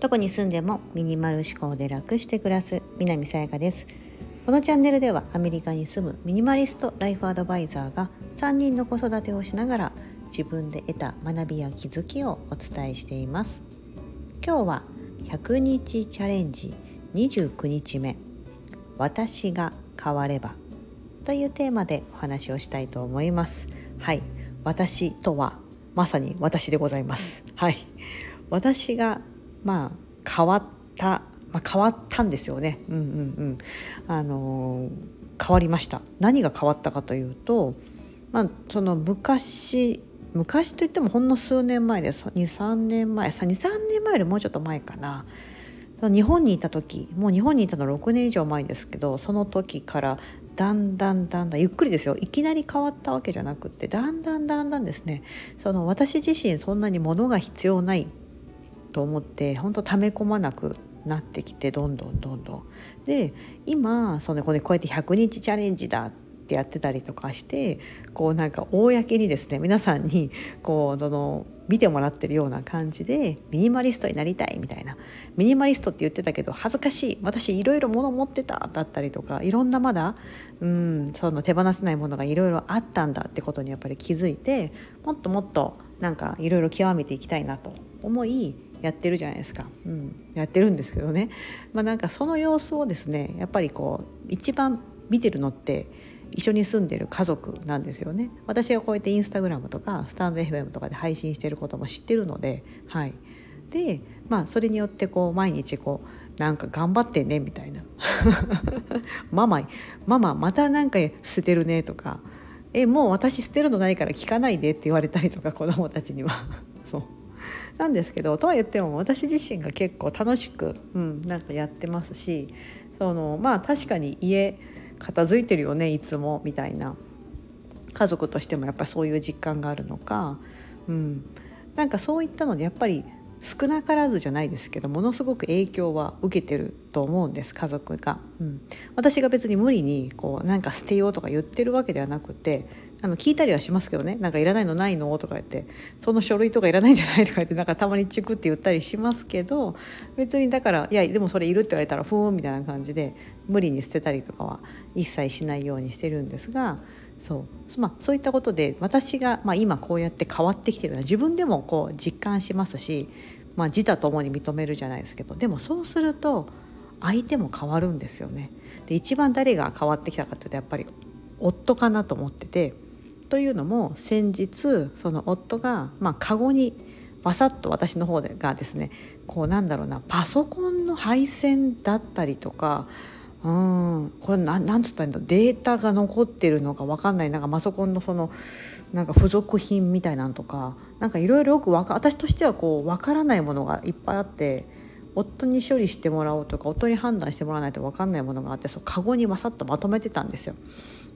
どこに住んでもミニマル思考で楽して暮らす南さやかです。このチャンネルではアメリカに住むミニマリストライフアドバイザーが3人の子育てをしながら自分で得た学びや気づきをお伝えしています。今日は100日チャレンジ29日目。私が変わればというテーマでお話をしたいと思います。はい。私とはまさに私でございます。はい。私がまあ変わった、まあ、変わったんですよね。うんうんうん。あのー、変わりました。何が変わったかというとまあその昔昔といってもほんの数年前です23年前23年前よりもうちょっと前かな。日本にいた時もう日本にいたの6年以上前ですけどその時からだんだんだんだんゆっくりですよいきなり変わったわけじゃなくってだんだんだんだんですねその私自身そんなに物が必要ないと思って本当溜め込まなくなってきてどんどんどんどん。で今そのこうやって100日チャレンジだってやってたりとかしてこうなんか公にですね皆さんにこうその見てもらってるような感じでミニマリストになりたいみたいな。ミニマリストって言ってたけど恥ずかしい。私いろいろ物持ってただったりとかいろんなまだうんその手放せないものがいろいろあったんだってことにやっぱり気づいてもっともっとなんかいろいろ極めていきたいなと思いやってるじゃないですか、うん、やってるんですけどね、まあ、なんかその様子をですねやっぱりこう一番見てるのって一緒に住んでる家族なんですよね。私がこうやってインスタグラムとかスタンド FM とかで配信してることも知ってるのではい。でまあそれによってこう毎日こうなんか頑張ってねみたいな。ママママまたなんか捨てるねとか。えもう私捨てるのないから聞かないでって言われたりとか 子供たちには。そう。なんですけどとは言っても私自身が結構楽しく、うん、なんかやってますしそのまあ確かに家片付いてるよねいつもみたいな。家族としてもやっぱりそういう実感があるのか、うん、なんかそういったのでやっぱり少なからずじゃないですけどものすごく影響は受けてると思うんです家族が、うん、私が別に無理にこうなんか捨てようとか言ってるわけではなくてあの聞いたりはしますけどね。なんかいらないのないのとか言ってその書類とかいらないんじゃないとか言ってなんかたまにチクって言ったりしますけど別にだからいやでもそれいるって言われたらふーんみたいな感じで無理に捨てたりとかは一切しないようにしてるんですがそう,、まあ、そういったことで私が、まあ、今こうやって変わってきてるのは自分でもこう実感しますし、まあ、自他ともに認めるじゃないですけどでもそうすると相手も変わるんですよね。で一番誰が変わってきたかというとやっぱり夫かなと思っててというのも先日その夫が、まあ、カゴにバサッと私の方がですねこうなんだろうなパソコンの配線だったりとかうんこれなんつったんだデータが残ってるのか分かんないなんかパソコンのそのなんか付属品みたいなんとかなんかいろいろよく私としてはこう分からないものがいっぱいあって夫に処理してもらおうとか夫に判断してもらわないと分かんないものがあってそうカゴにわさっとまとめてたんですよ。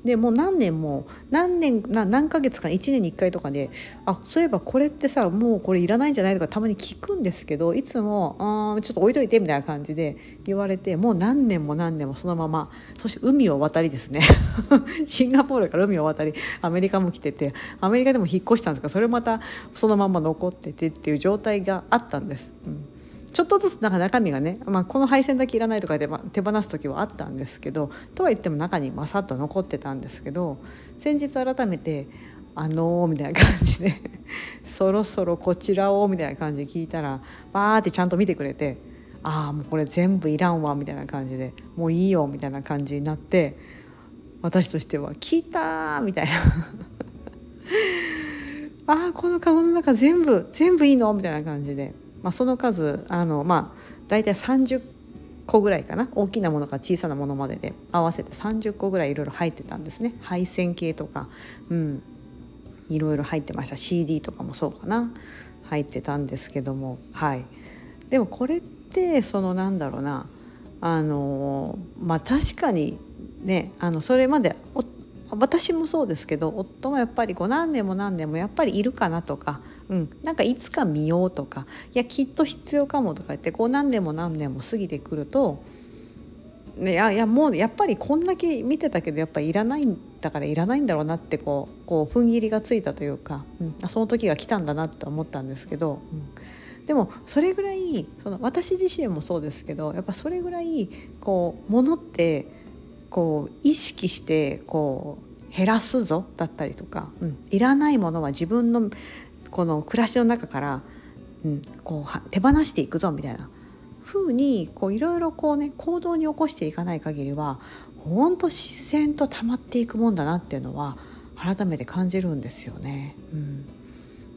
でもう何年も何年何ヶ月か1年に1回とかであそういえばこれってさもうこれいらないんじゃないとかたまに聞くんですけどいつもあちょっと置いといてみたいな感じで言われてもう何年も何年もそのままそして海を渡りですね シンガポールから海を渡りアメリカも来ててアメリカでも引っ越したんですがそれまたそのまま残っててっていう状態があったんです。うんちょっとずつなんか中身がね、まあ、この配線だけいらないとかで手放す時はあったんですけどとは言っても中にまさっと残ってたんですけど先日改めて「あのー」みたいな感じで「そろそろこちらを」みたいな感じで聞いたらバーってちゃんと見てくれて「ああもうこれ全部いらんわ」みたいな感じで「もういいよ」みたいな感じになって私としては「聞いた!」みたいな ああこのカゴの中全部全部いいのみたいな感じでまあ、その数あの、まあ、大体30個ぐらいかな。大きなものから小さなものまでで合わせて30個ぐらいいろいろ入ってたんですね。配線系とか、うん、いろいろ入ってました。CD とかもそうかな。入ってたんですけども。はい。でもこれってそのなんだろうな。あのまあ確かにねあのそれまで私もそうですけど夫もやっぱりこう何年も何年もやっぱりいるかなとか、うん、なんかいつか見ようとかいやきっと必要かもとか言ってこう何年も何年も過ぎてくると、ね、いやいやもうやっぱりこんだけ見てたけどやっぱりいらないんだからいらないんだろうなってこうこう踏ん切りがついたというか、うん、その時が来たんだなと思ったんですけど、うん、でもそれぐらいその私自身もそうですけどやっぱそれぐらいこう物ってこう意識してこう減らすぞだったりとか、うん、いらないものは自分のこの暮らしの中から、うん、こう手放していくぞみたいな風にこういろいろこうね行動に起こしていかない限りは本当自然と溜まっていくもんだなっていうのは改めて感じるんですよね。うん、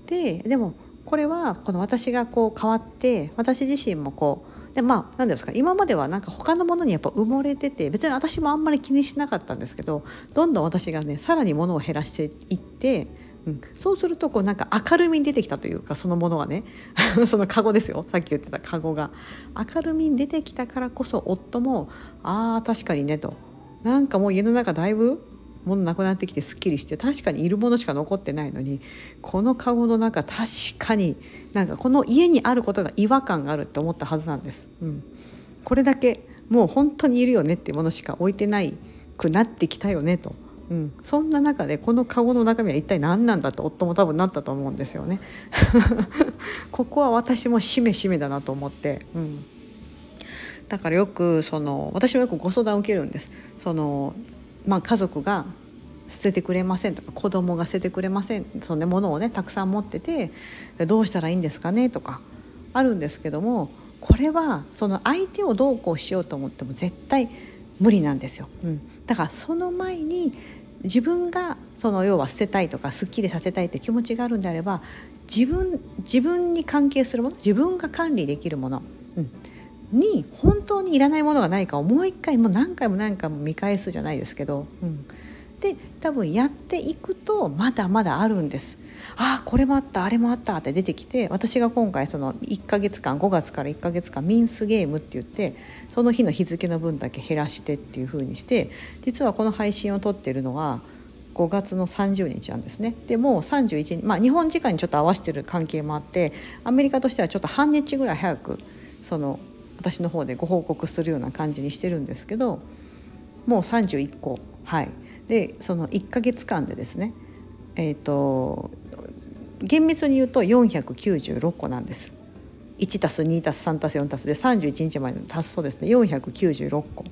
ででもこれはこの私がこう変わって私自身もこうでまあ何ですか今まではなんか他のものにやっぱ埋もれてて別に私もあんまり気にしなかったんですけどどんどん私がねさらに物を減らしていってうん、そうするとこうなんか明るみに出てきたというかそのものはね そのカゴですよ。さっき言ってたカゴが。明るみに出てきたからこそ夫も「あー確かにね」と「なんかもう家の中だいぶ物なくなってきてすっきりして確かにいるものしか残ってないのにこのカゴの中確かになんかこの家にあることが違和感があるって思ったはずなんです。うん、これだけもう本当にいるよねっていうものしか置いてないくなってきたよねと。うん、そんな中でこのカゴの中身は一体何なんだと夫も多分なったと思うんですよね。ここは私もしめしめだなと思って、うん、だからよくその私はよくご相談を受けるんです。そのまあ、家族が捨ててくれませんとか子供が捨ててくれませんその、ね、ものをねたくさん持っててどうしたらいいんですかねとかあるんですけどもこれはその相手をどうこうしようと思っても絶対無理なんですよ。うん、だからその前に自分がその要は捨てたいとかすっきりさせたいって気持ちがあるんであれば自分自分に関係するもの自分が管理できるもの、うん、に本当にいらないものがないかをもう一回もう何回も何回も見返すじゃないですけど、うん、で多分やっていくとまだまだあるんです。ああこれもあったあれもあったって出てきて私が今回その1ヶ月間5月から1ヶ月間ミンスゲームって言ってその日の日付の分だけ減らしてっていう風にして実はこの配信を撮ってるのは5月の30日なんですねでもう31日まあ日本時間にちょっと合わせてる関係もあってアメリカとしてはちょっと半日ぐらい早くその私の方でご報告するような感じにしてるんですけどもう31個。はい。でその1ヶ月間でですねえっ、ー、と厳密に言うと496個なんです。1たす2たす3たす4たすで31日まで足すとですね。496個。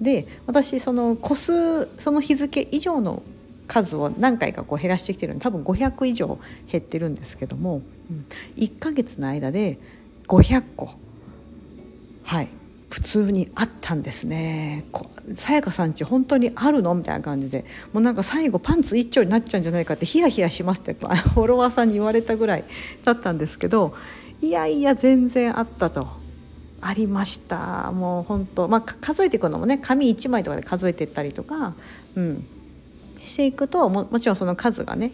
で私その個数その日付以上の数を何回かこう減らしてきてるので多分500以上減ってるんですけども、うん、1ヶ月の間で500個。はい。普通にあったんですね。さやかさんち本当にあるの？みたいな感じで。もうなんか最後パンツ一丁になっちゃうんじゃないかってヒヤヒヤしますって フォロワーさんに言われたぐらいだったんですけどいやいや全然あったと。ありました。もう本当まあ数えていくのもね紙1枚とかで数えていったりとか、うん、していくとももちろんその数がね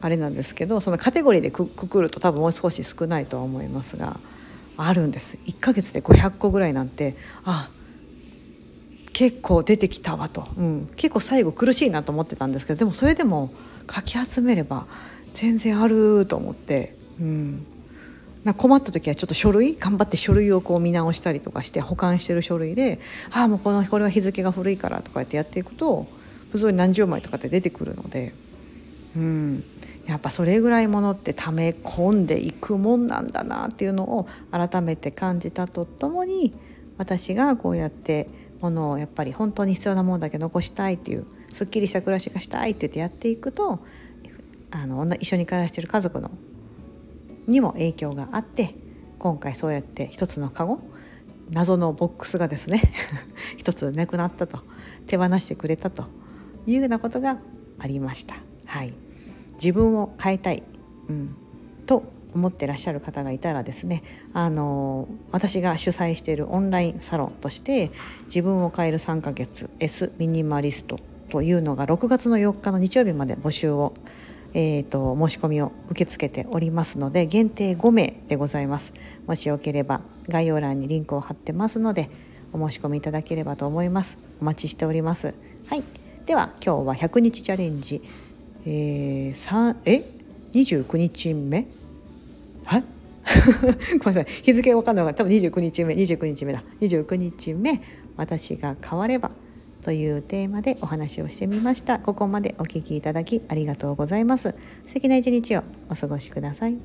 あれなんですけどそのカテゴリーでくくると多分もう少し少ないとは思いますが。あるんです。1ヶ月で500個ぐらいなんてあ結構出てきたわと、うん、結構最後苦しいなと思ってたんですけどでもそれでもかき集めれば全然あると思って、うん、な困った時はちょっと書類頑張って書類をこう見直したりとかして保管してる書類で「ああもうこのこれは日付が古いから」とかやってやっていくと普通に何十枚とかって出てくるので、うん、やっぱそれぐらいものって溜め込んでいくもんなんだなっていうのを改めて感じたとともに私がこうやってものをやっぱり本当に必要なものだけ残したいっていうすっきりした暮らしがしたいって言ってやっていくとあの一緒に暮らしてる家族のにも影響があって今回そうやって一つのカゴ謎のボックスがですね 一つなくなったと手放してくれたというようなことがありました。はい、自分を変えたい、うん、と思ってらっしゃる方がいたらですねあの私が主催しているオンラインサロンとして自分を変える3ヶ月 S ミニマリストというのが6月の4日の日曜日まで募集をえーと、申し込みを受け付けておりますので限定5名でございます。もしよければ概要欄にリンクを貼ってますのでお申し込みいただければと思います。お待ちしております。はい。では今日は100日チャレンジえー、3え？29日目？はい？ごめんなさい。日付分かんない多分29日目。29日目だ。29日目。私が変われば。というテーマでお話をしてみました。ここまでお聞きいただきありがとうございます。素敵な一日をお過ごしください。